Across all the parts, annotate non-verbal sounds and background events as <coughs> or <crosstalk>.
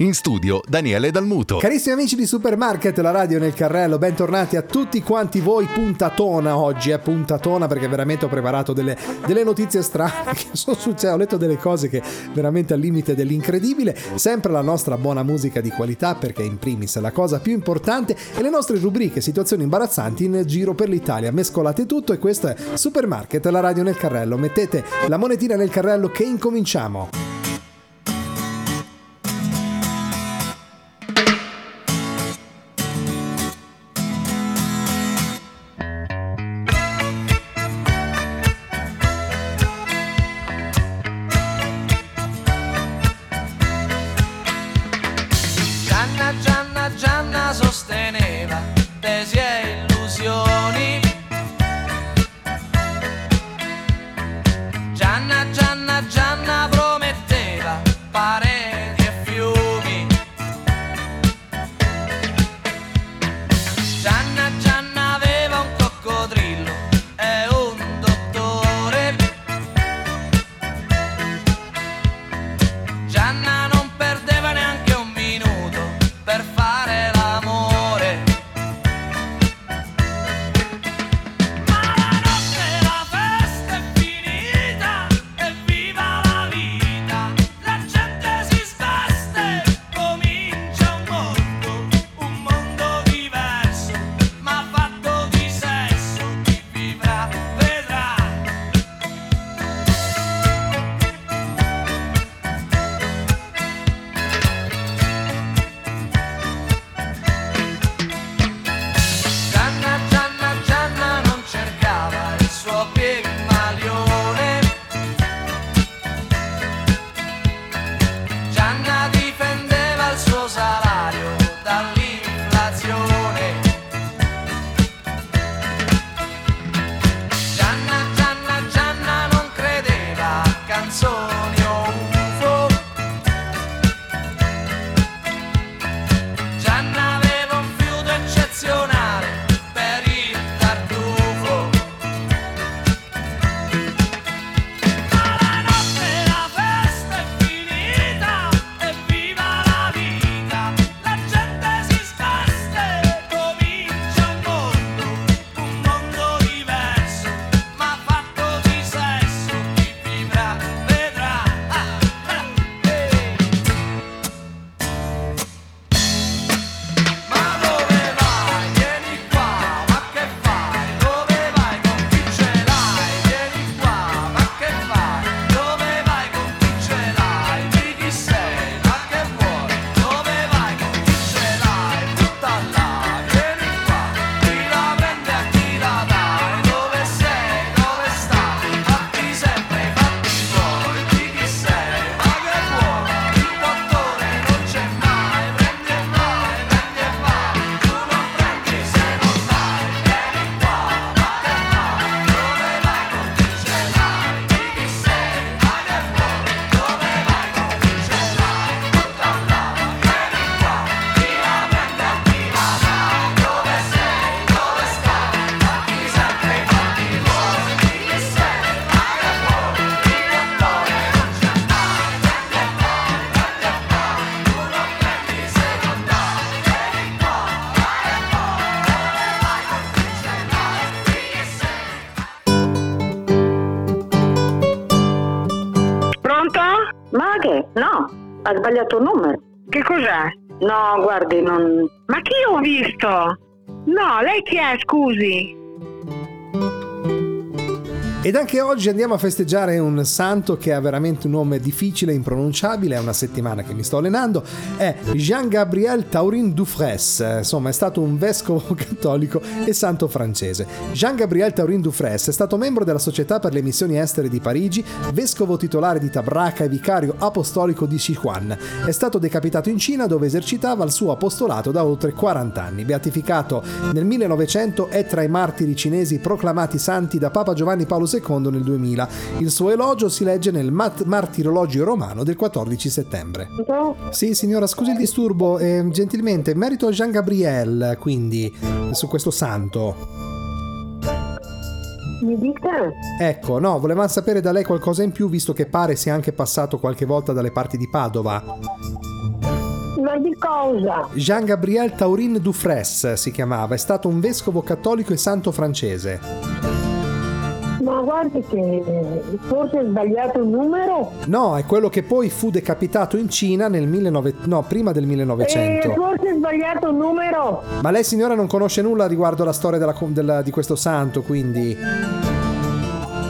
In studio Daniele Dalmuto. Carissimi amici di Supermarket, la radio nel carrello, bentornati a tutti quanti voi. Puntatona oggi, è eh, puntatona perché veramente ho preparato delle, delle notizie strane <laughs> che sono successe. Ho letto delle cose che veramente al limite dell'incredibile. Sempre la nostra buona musica di qualità perché in primis è la cosa più importante e le nostre rubriche, situazioni imbarazzanti in giro per l'Italia. Mescolate tutto e questo è Supermarket, la radio nel carrello. Mettete la monetina nel carrello che incominciamo. È, scusi? Ed anche oggi andiamo a festeggiare un santo che ha veramente un nome difficile impronunciabile, è una settimana che mi sto allenando, è Jean-Gabriel Taurin Dufresne, insomma è stato un vescovo <laughs> cattolico e santo francese. Jean-Gabriel Taurin Dufresne è stato membro della Società per le missioni estere di Parigi, vescovo titolare di Tabraca e vicario apostolico di Sichuan. È stato decapitato in Cina dove esercitava il suo apostolato da oltre 40 anni. Beatificato nel 1900 è tra i martiri cinesi proclamati santi da Papa Giovanni Paolo II II nel 2000. Il suo elogio si legge nel Mat- Martirologio Romano del 14 settembre. Sì, signora, scusi il disturbo, eh, gentilmente, merito a Jean Gabriel, quindi, su questo santo. Mi dica? Ecco, no, volevamo sapere da lei qualcosa in più visto che pare sia anche passato qualche volta dalle parti di Padova. Ma di cosa? Jean-Gabriel Taurin Dufresne si chiamava, è stato un vescovo cattolico e santo francese. Ma guardi che forse hai sbagliato il numero. No, è quello che poi fu decapitato in Cina nel 1900, no, prima del E 1900. forse hai sbagliato il numero. Ma lei signora non conosce nulla riguardo la storia della- della- di questo santo, quindi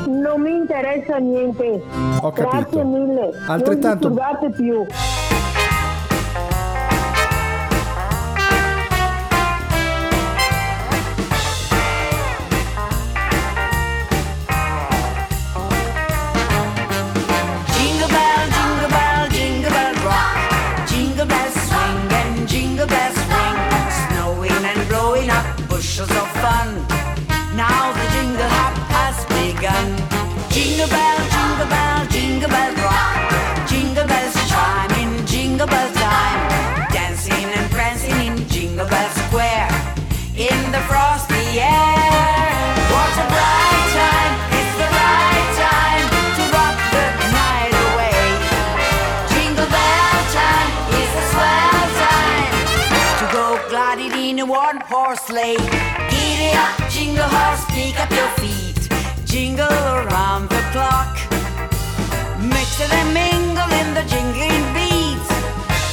Non mi interessa niente. Ho capito. Grazie mille. Altrettanto- Non più. Jingle bell, jingle bell, jingle bell rock. Jingle bells chime in jingle bell time. Dancing and prancing in Jingle Bell Square. In the frosty air. What a bright time, it's the right time to rock the night away. Jingle bell time is a swell time to go gliding in a one horse sleigh. Giddy up, jingle horse, pick up your feet. Jingle around the clock. Mix and mingle in the jingling beats.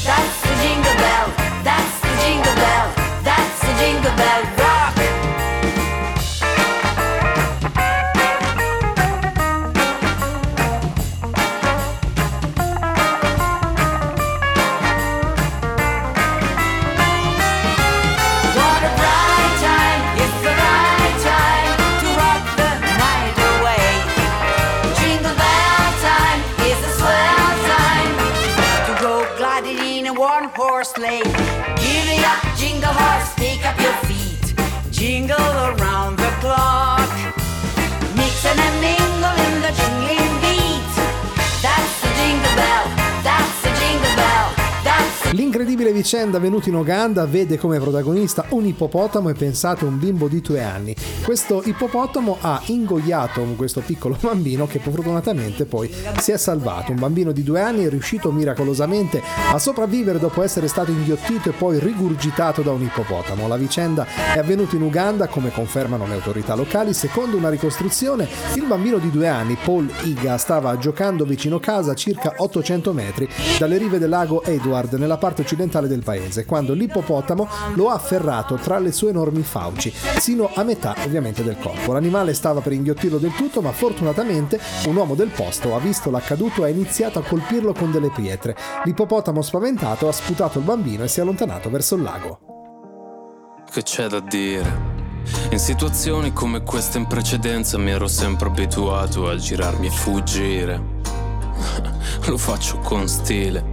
That's the jingle bell, that's the jingle bell, that's the jingle bell rock. L'incredibile vicenda avvenuta in Uganda vede come protagonista un ippopotamo e pensate un bimbo di due anni. Questo ippopotamo ha ingoiato questo piccolo <laughs> bambino che fortunatamente poi si è salvato. Un bambino di due anni è riuscito miracolosamente a sopravvivere dopo essere stato inghiottito e poi rigurgitato da un ippopotamo. La vicenda è avvenuta in Uganda, come confermano le autorità locali. Secondo una ricostruzione, il bambino di due anni, Paul Iga, stava giocando vicino casa a circa 800 metri dalle rive del lago Edward nella parte occidentale del paese, quando l'ippopotamo lo ha afferrato tra le sue enormi fauci, sino a metà ovviamente del corpo. L'animale stava per inghiottirlo del tutto, ma fortunatamente un uomo del posto ha visto l'accaduto e ha iniziato a colpirlo con delle pietre. L'ippopotamo spaventato ha sputato il bambino e si è allontanato verso il lago. Che c'è da dire? In situazioni come queste in precedenza mi ero sempre abituato a girarmi e fuggire. <laughs> Lo faccio con stile.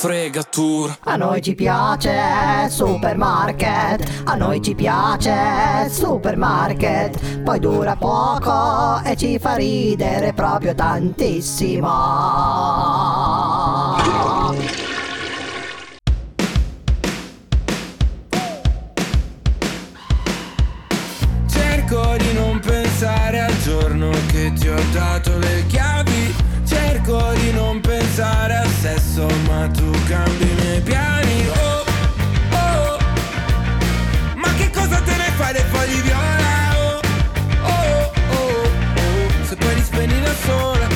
fregatura A noi ci piace supermarket, a noi ci piace supermarket, poi dura poco e ci fa ridere proprio tantissimo. Cerco di non pensare al giorno che ti ho dato le chiavi. Cerco di non pensare al sesso, ma tu cambi i miei piani. Oh, oh, ma che cosa te ne fai dei fogli viola? Oh, oh, oh, oh, se poi li spegni da sola.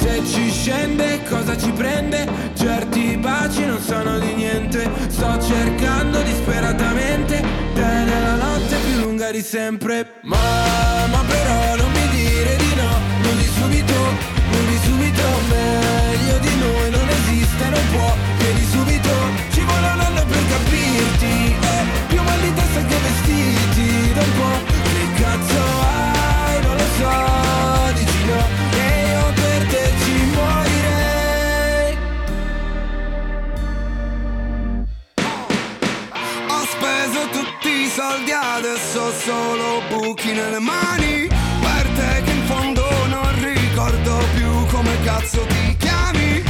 Se ci scende cosa ci prende? Certi baci non sono di niente Sto cercando disperatamente Te nella notte più lunga di sempre Ma, ma però non mi dire di no Non di subito, di subito Meglio di noi non esiste, non può. Vieni subito, ci vuole un anno per capirti. Eh, Più mal di testa che vestiti Da un po' che cazzo hai, non lo so Dici no. E io per te ci morirei. Ho speso tutti i soldi adesso ho solo buchi nelle mani ricordo più come cazzo ti chiami.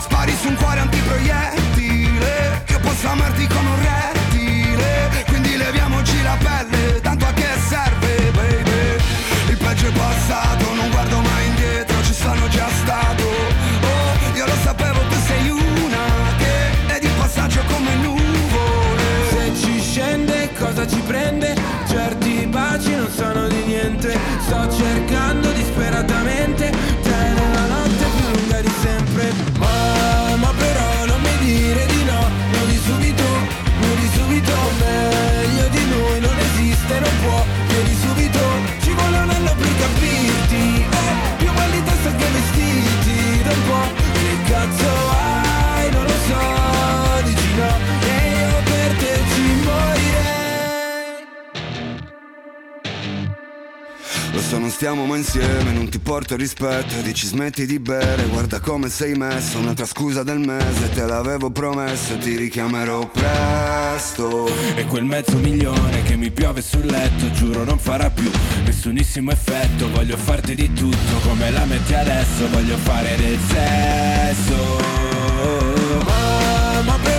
Spari su un cuore antiproiettile Io posso amarti come un rettile. Quindi leviamoci la pelle Tanto a che serve baby. Il peggio è passato Non guardo mai indietro Ci sono già stato. Oh io lo sapevo tu sei una Che è di passaggio come nuvole. Se ci scende cosa ci prende? Certi baci non sono di niente. Sto cercando disperatamente stiamo mai insieme, non ti porto rispetto Dici smetti di bere, guarda come sei messo Un'altra scusa del mese, te l'avevo promesso Ti richiamerò presto. E quel mezzo milione che mi piove sul letto Giuro non farà più nessunissimo effetto Voglio farti di tutto come la metti adesso Voglio fare del sesso. Ma,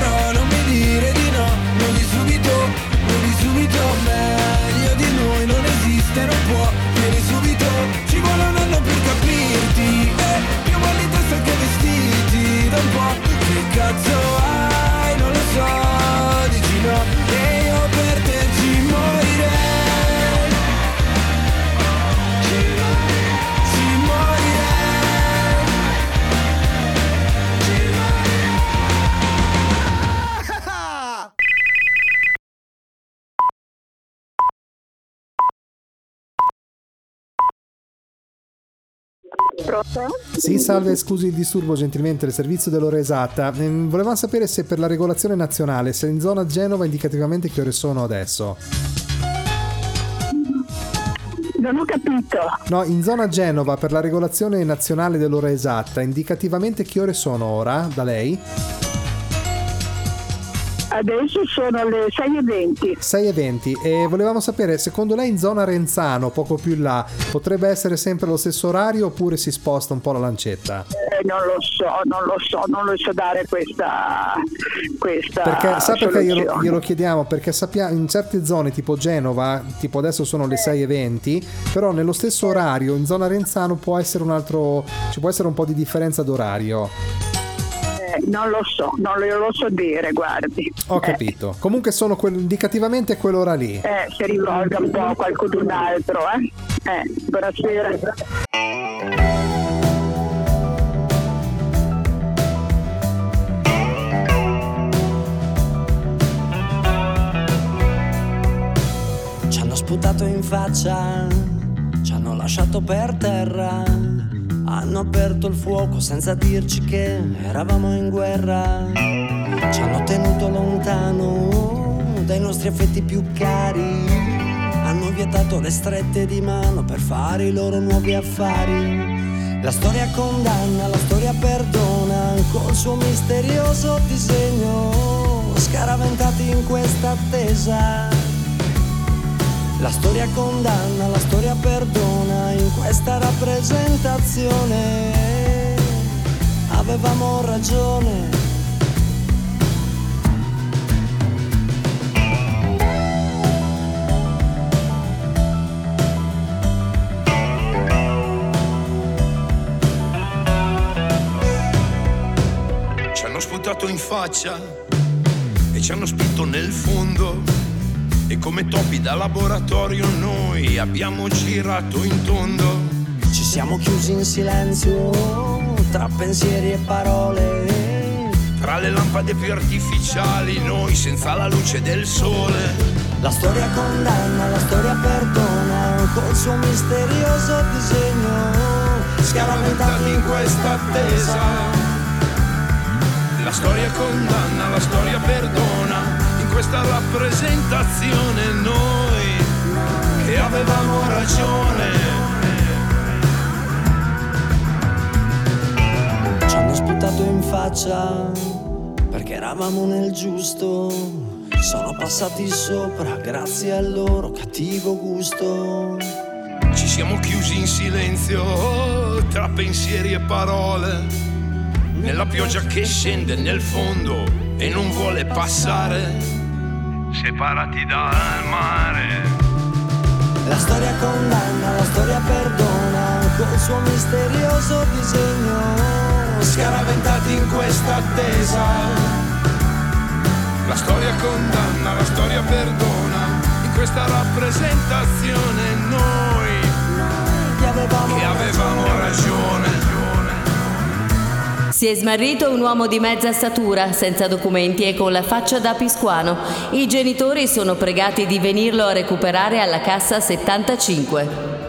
Pronto? Sì, salve, scusi il disturbo gentilmente, il servizio dell'ora esatta. Ehm, Volevamo sapere se per la regolazione nazionale, se in zona Genova indicativamente che ore sono adesso. Non ho capito. No, in zona Genova per la regolazione nazionale dell'ora esatta, indicativamente che ore sono ora da lei? Adesso sono le 6.20. 6 e 20 e volevamo sapere, secondo lei in zona Renzano, poco più in là, potrebbe essere sempre lo stesso orario oppure si sposta un po' la lancetta? Eh, non lo so, non lo so, non lo so dare questa, questa Perché sa perché glielo, glielo chiediamo? Perché sappiamo in certe zone tipo Genova, tipo adesso sono le 6 e 20, però nello stesso orario in zona Renzano può essere un altro, ci può essere un po' di differenza d'orario. Eh, non lo so, non lo so dire, guardi. Ho Eh, capito. Comunque sono quel- indicativamente quell'ora lì. Eh, si rivolga un po' a qualcun altro, eh? Eh, buonasera. Ci hanno sputato in faccia, ci hanno lasciato per terra, hanno aperto il fuoco senza dirci che eravamo in guerra, ci hanno tenuto lontano dai nostri affetti più cari, hanno vietato le strette di mano per fare i loro nuovi affari. La storia condanna, la storia perdona, col suo misterioso disegno, scaraventati in questa attesa. La storia condanna, la storia perdona in questa rappresentazione. Avevamo ragione. Ci hanno sputato in faccia e ci hanno spinto nel fondo. E come topi da laboratorio noi abbiamo girato in tondo. Ci siamo chiusi in silenzio tra pensieri e parole. Tra le lampade più artificiali, noi senza la luce del sole. La storia condanna, la storia perdona col suo misterioso disegno. Scaraventati in questa attesa. La storia condanna, la storia perdona. Questa rappresentazione noi che avevamo ragione. Ci hanno sputato in faccia perché eravamo nel giusto. Sono passati sopra grazie al loro cattivo gusto. Ci siamo chiusi in silenzio tra pensieri e parole. Nella pioggia che scende nel fondo e non vuole passare. Separati dal mare. La storia condanna, la storia perdona col suo misterioso disegno. Scaraventati in questa attesa. La storia condanna, la storia perdona. In questa rappresentazione noi Che avevamo che avevamo ragione. Si è smarrito un uomo di mezza statura, senza documenti e con la faccia da piscuano. I genitori sono pregati di venirlo a recuperare alla cassa 75.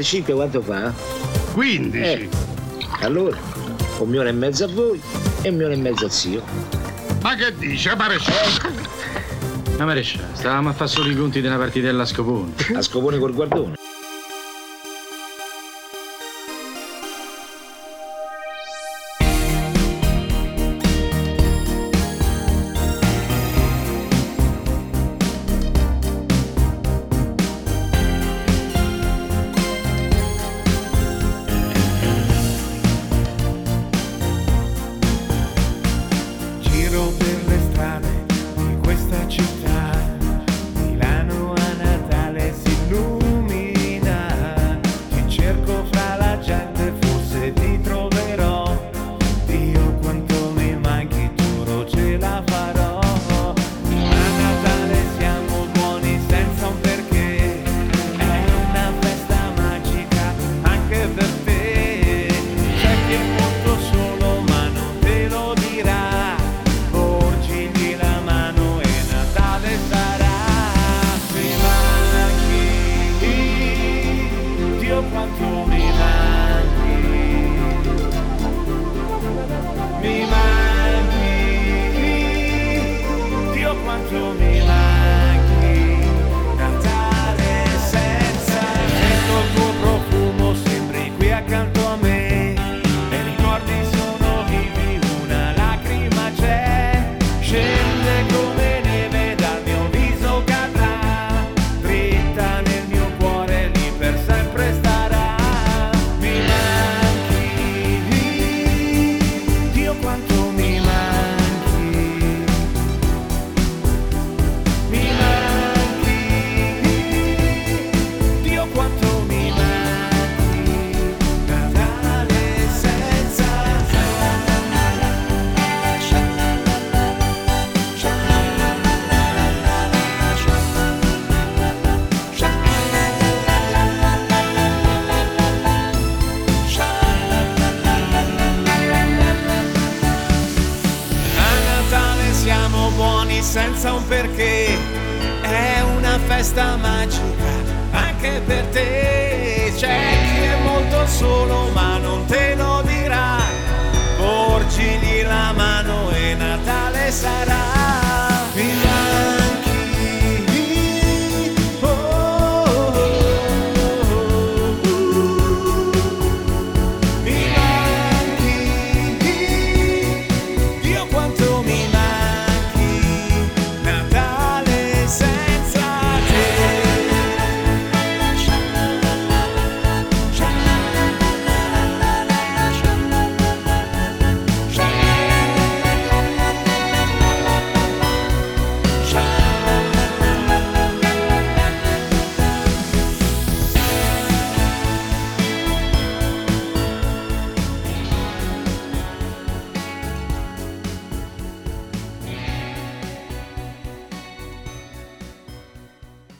Per 5 quanto fa? 15. Eh, allora, un milione e mezzo a voi e un milione e mezzo a zio. Ma che dice, maresciallo? Ma maresciallo, stavamo a fare solo i conti della partitella a Scopone. A scopone col guardone.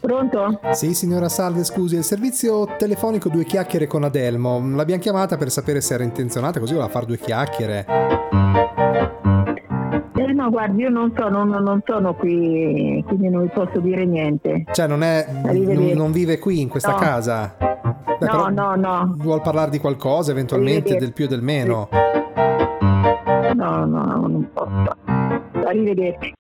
Pronto? Sì, signora Salve, scusi, il servizio telefonico Due Chiacchiere con Adelmo. L'abbiamo chiamata per sapere se era intenzionata, così voleva fare due chiacchiere. Eh no, guardi, io non sono, non, non sono qui, quindi non vi posso dire niente. Cioè, non è. Non, non vive qui in questa No. casa? Beh, No, no, no. Vuol parlare di qualcosa, eventualmente, del più e del meno? No, no, non posso. Arrivederci.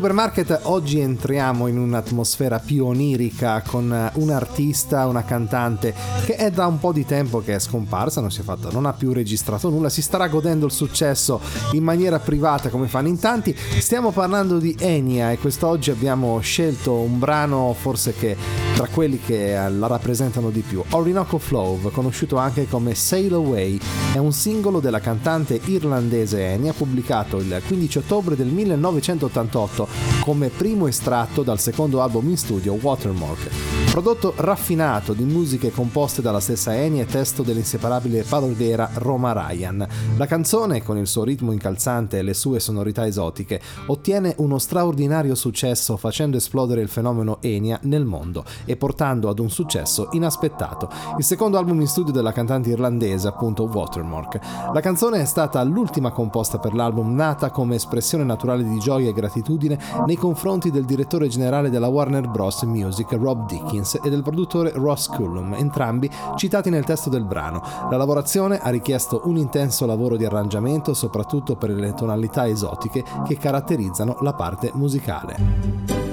Supermarket, oggi entriamo in un'atmosfera più onirica con un artista, una cantante che è da un po' di tempo che è scomparsa, non si è fatta, non ha più registrato nulla, si starà godendo il successo in maniera privata come fanno in tanti. Stiamo parlando di Enya e quest'oggi abbiamo scelto un brano forse che tra quelli che eh, la rappresentano di più. Orinoco Flow, conosciuto anche come Sail Away, è un singolo della cantante irlandese Enya pubblicato il 15 ottobre del 1988 come primo estratto dal secondo album in studio Watermark. Prodotto raffinato di musiche composte dalla stessa Enya e testo dell'inseparabile paroliera Roma Ryan. La canzone, con il suo ritmo incalzante e le sue sonorità esotiche, ottiene uno straordinario successo facendo esplodere il fenomeno Enya nel mondo e portando ad un successo inaspettato. Il secondo album in studio della cantante irlandese, appunto Watermark. La canzone è stata l'ultima composta per l'album nata come espressione naturale di gioia e gratitudine nei confronti del direttore generale della Warner Bros. Music Rob Dickens e del produttore Ross Cullum, entrambi citati nel testo del brano. La lavorazione ha richiesto un intenso lavoro di arrangiamento, soprattutto per le tonalità esotiche che caratterizzano la parte musicale.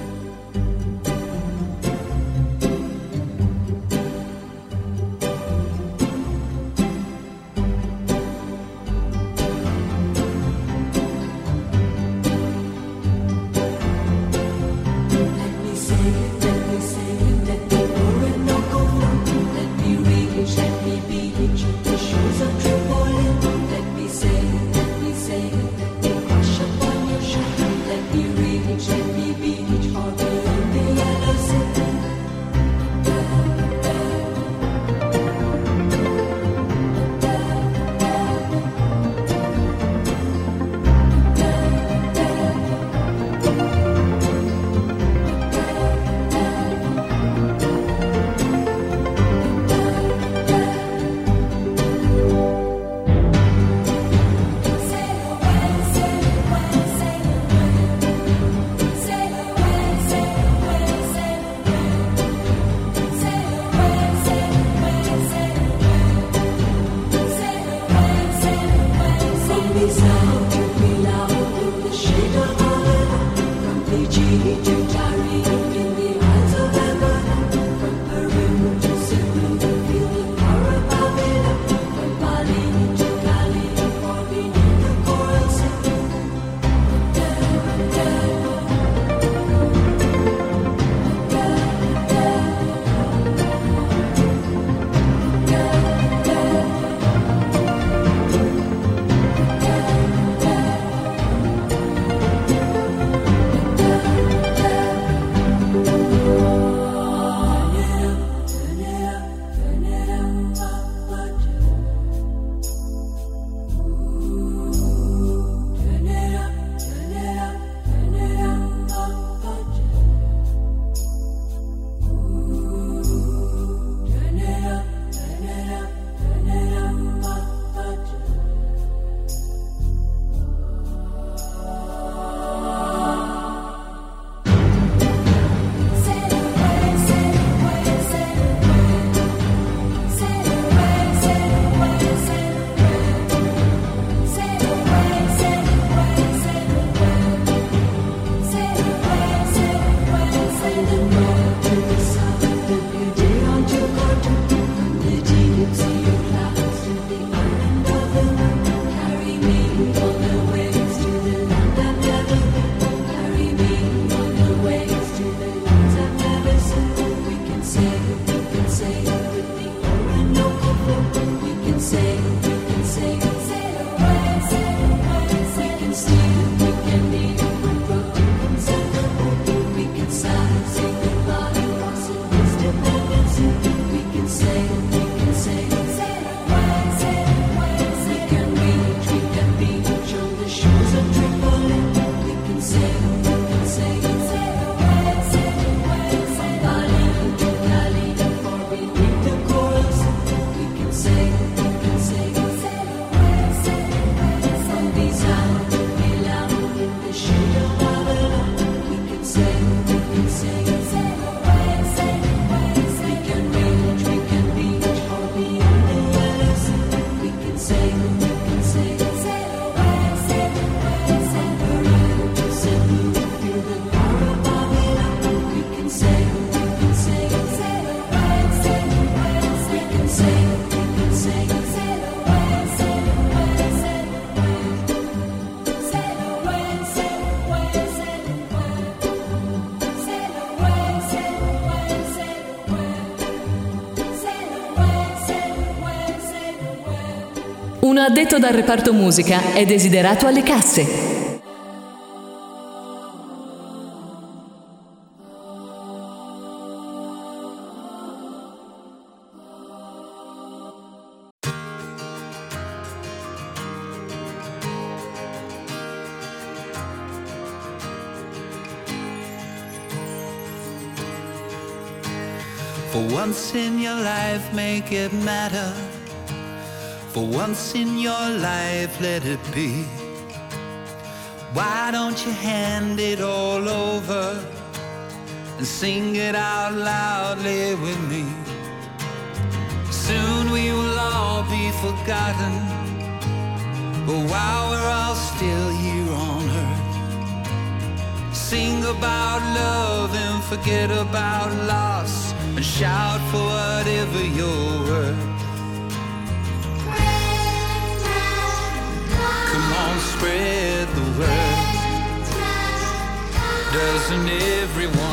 Un addetto dal reparto musica è desiderato alle casse. For once in your life, make it matter. For once in your life, let it be. Why don't you hand it all over and sing it out loudly with me? Soon we will all be forgotten. But while we're all still here on earth, sing about love and forget about loss and shout for whatever you're worth. Spread the word. Doesn't everyone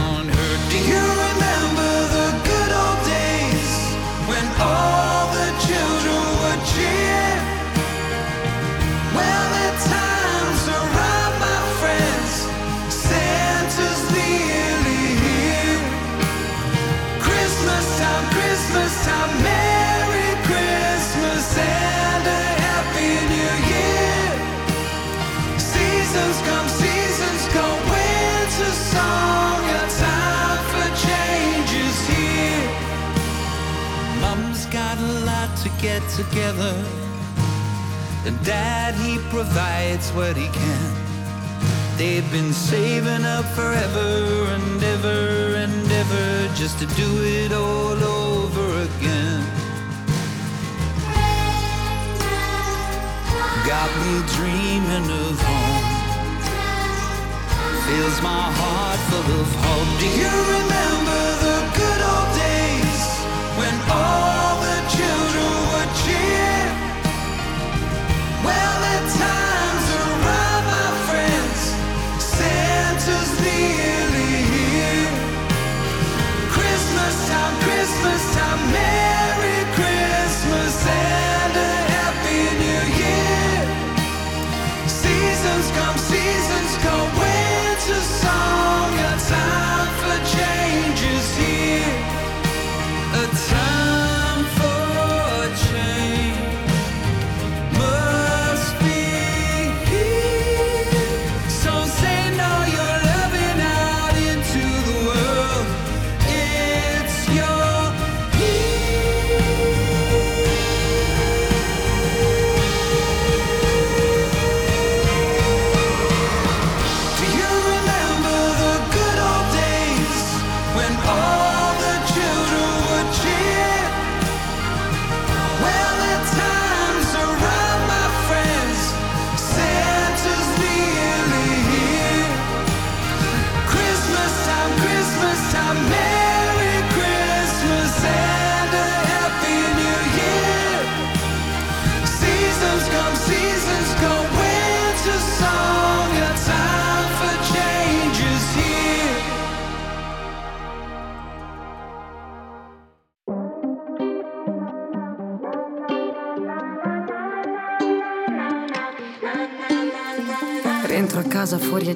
got to get together, and Dad he provides what he can. They've been saving up forever and ever and ever just to do it all over again. Got me dreaming of home. Fills my heart full of hope. Do you remember Well,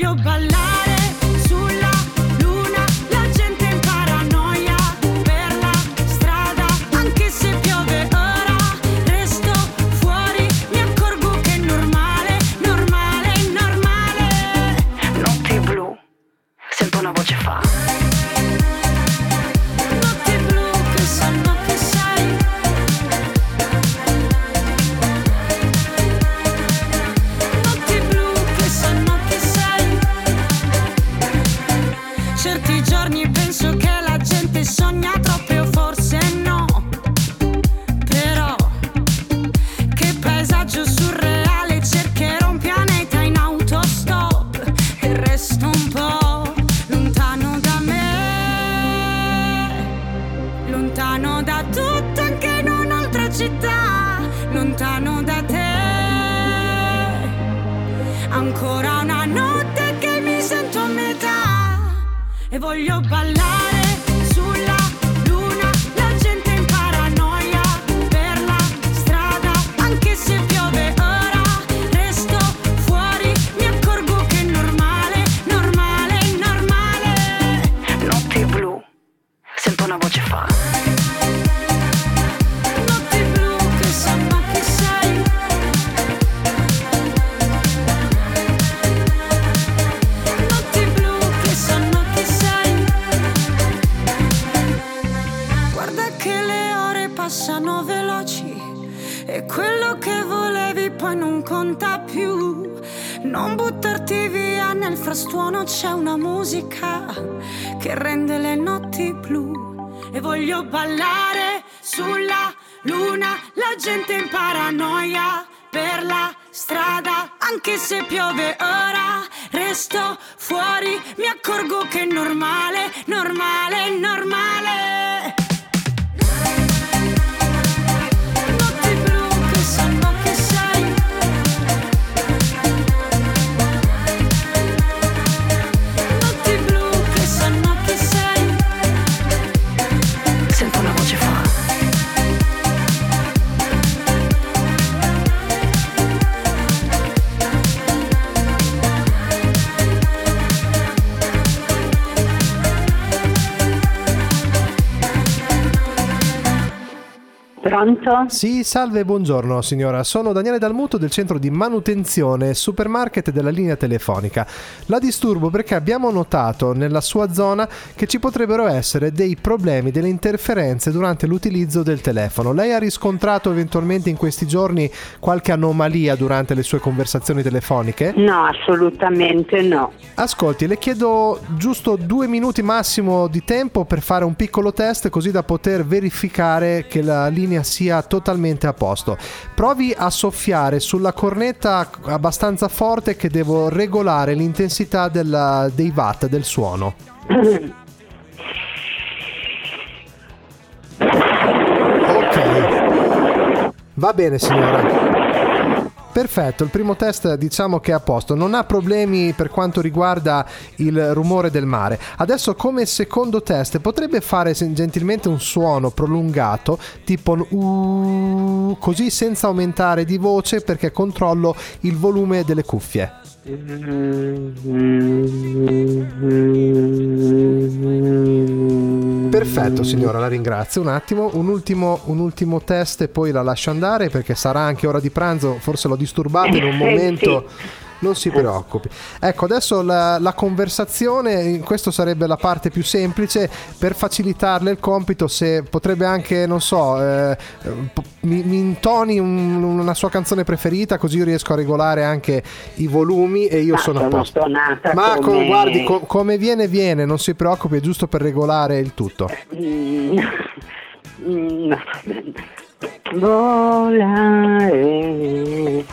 e voglio non conta più. Non buttarti via nel frastuono c'è una musica che rende le notti blu. E voglio ballare sulla luna, la gente in paranoia per la strada, anche se piove ora, resto fuori, mi accorgo che è normale, normale, normale. Pronto? Sì, salve, buongiorno signora. Sono Daniele Dalmuto del centro di manutenzione supermarket della linea telefonica. La disturbo perché abbiamo notato nella sua zona che ci potrebbero essere dei problemi, delle interferenze durante l'utilizzo del telefono. Lei ha riscontrato eventualmente in questi giorni qualche anomalia durante le sue conversazioni telefoniche? No, assolutamente no. Ascolti, le chiedo giusto due minuti massimo di tempo per fare un piccolo test così da poter verificare che la linea sia totalmente a posto. Provi a soffiare sulla cornetta abbastanza forte che devo regolare l'intensità della- dei watt del suono. <coughs> Ok. Va bene signora. Perfetto, il primo test diciamo che è a posto, non ha problemi per quanto riguarda il rumore del mare. Adesso come secondo test potrebbe fare gentilmente un suono prolungato, tipo un uh, così senza aumentare di voce perché controllo il volume delle cuffie. Perfetto signora, la ringrazio. Un attimo, un ultimo, un ultimo test e poi la lascio andare perché sarà anche ora di pranzo, forse l'ho disturbata in un <laughs> momento. sì. Non si preoccupi. Ecco, adesso la, la conversazione, questo sarebbe la parte più semplice, per facilitarle il compito, se potrebbe anche, non so, eh, mi, mi intoni un- una sua canzone preferita, così io riesco a regolare anche i volumi e io Ma sono a posto. Ma come- co- guardi, co- come viene, viene, non si preoccupi, è giusto per regolare il tutto. Mm, mm, <laughs> no, volare,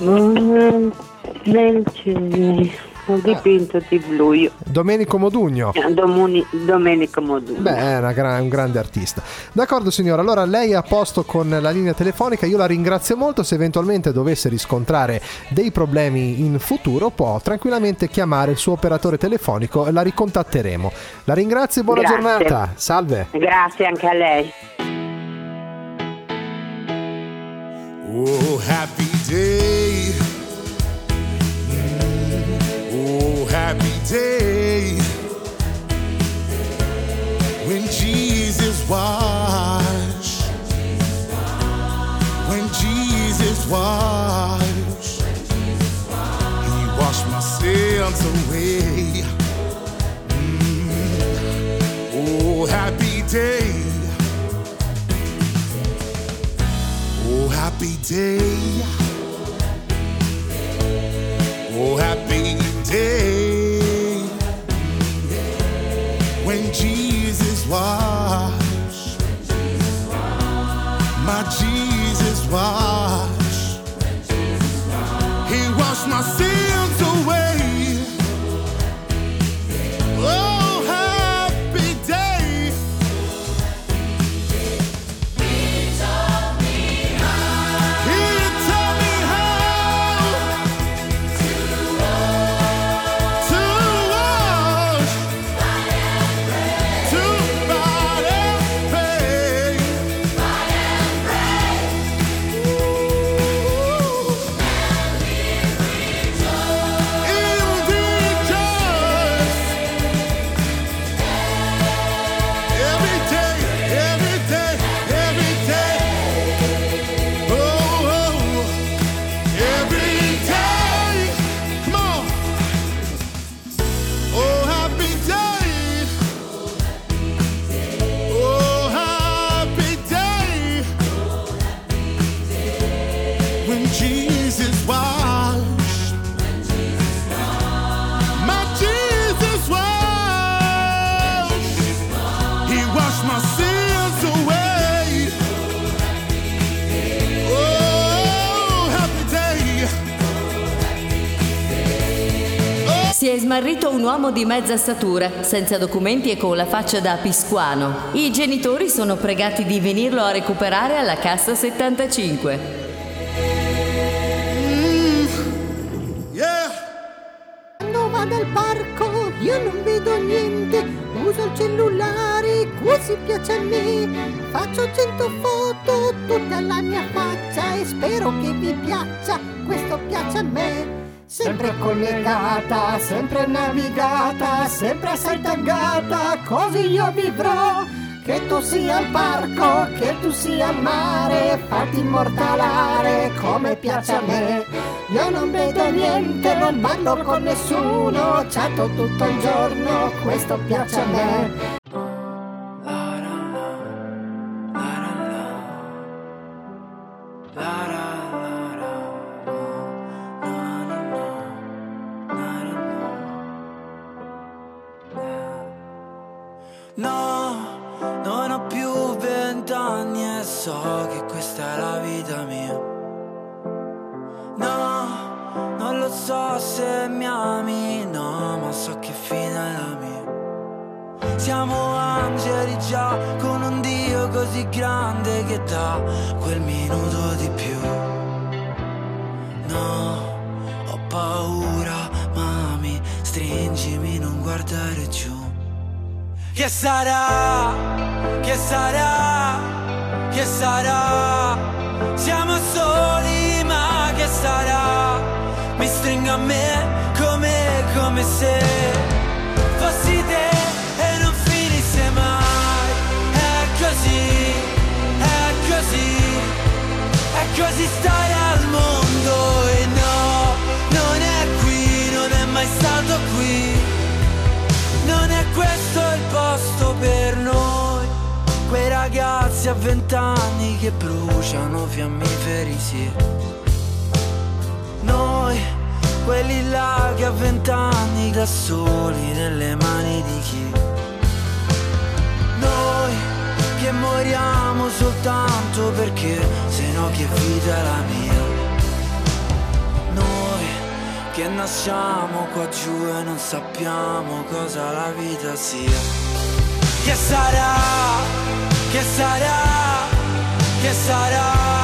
volare cielo, ho dipinto di blu io. Domenico Modugno. Domuni- Domenico Modugno. Beh, è una gra- un grande artista. D'accordo signora, allora lei è a posto con la linea telefonica, io la ringrazio molto, se eventualmente dovesse riscontrare dei problemi in futuro può tranquillamente chiamare il suo operatore telefonico e la ricontatteremo. La ringrazio e buona Grazie. giornata, salve. Grazie anche a lei. Oh, happy day. Happy day. When Jesus washed. When Jesus washed. He washed my sins away. Mm. Oh, happy day. Oh, happy day. Oh, happy day. Washed. My Jesus washed. He washed my sins uomo di mezza statura, senza documenti e con la faccia da piscuano. I genitori sono pregati di venirlo a recuperare alla cassa 75. Quando vado al parco io non vedo niente, uso il cellulare, così piace a me. Faccio cento foto tutta la mia faccia e spero che vi piaccia, questo piace a me. Sempre collegata, sempre navigata, sempre assai taggata, così io vivrò. Che tu sia al parco, che tu sia al mare, fatti immortalare come piace a me. Io non vedo niente, non parlo con nessuno, chatto tutto il giorno, questo piace a me. Se fossi te e non finisse mai. È così, è così, è così stare al mondo e no, non è qui, non è mai stato qui. Non è questo il posto per noi, quei ragazzi a vent'anni che bruciano fiammiferi, sì. Quelli là che a vent'anni da soli nelle mani di chi? Noi che moriamo soltanto perché se no che vita la mia? Noi che nasciamo qua giù e non sappiamo cosa la vita sia. Che sarà? Che sarà? Che sarà?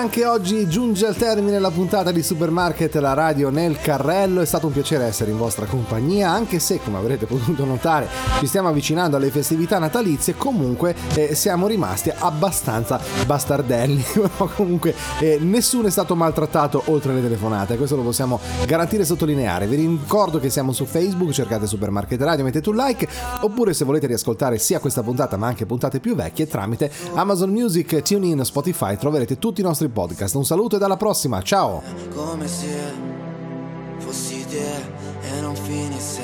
anche oggi giunge al termine la puntata di Supermarket, la radio nel carrello. È stato un piacere essere in vostra compagnia, anche se, come avrete potuto notare, ci stiamo avvicinando alle festività natalizie. Comunque, eh, siamo rimasti abbastanza bastardelli. <laughs> Comunque, eh, nessuno è stato maltrattato oltre le telefonate. Questo lo possiamo garantire e sottolineare. Vi ricordo che siamo su Facebook, cercate Supermarket Radio, mettete un like. Oppure, se volete riascoltare sia questa puntata, ma anche puntate più vecchie, tramite Amazon Music, TuneIn, Spotify, troverete tutti i nostri podcast. Un saluto e alla prossima, ciao! Come se fossi te e non finisse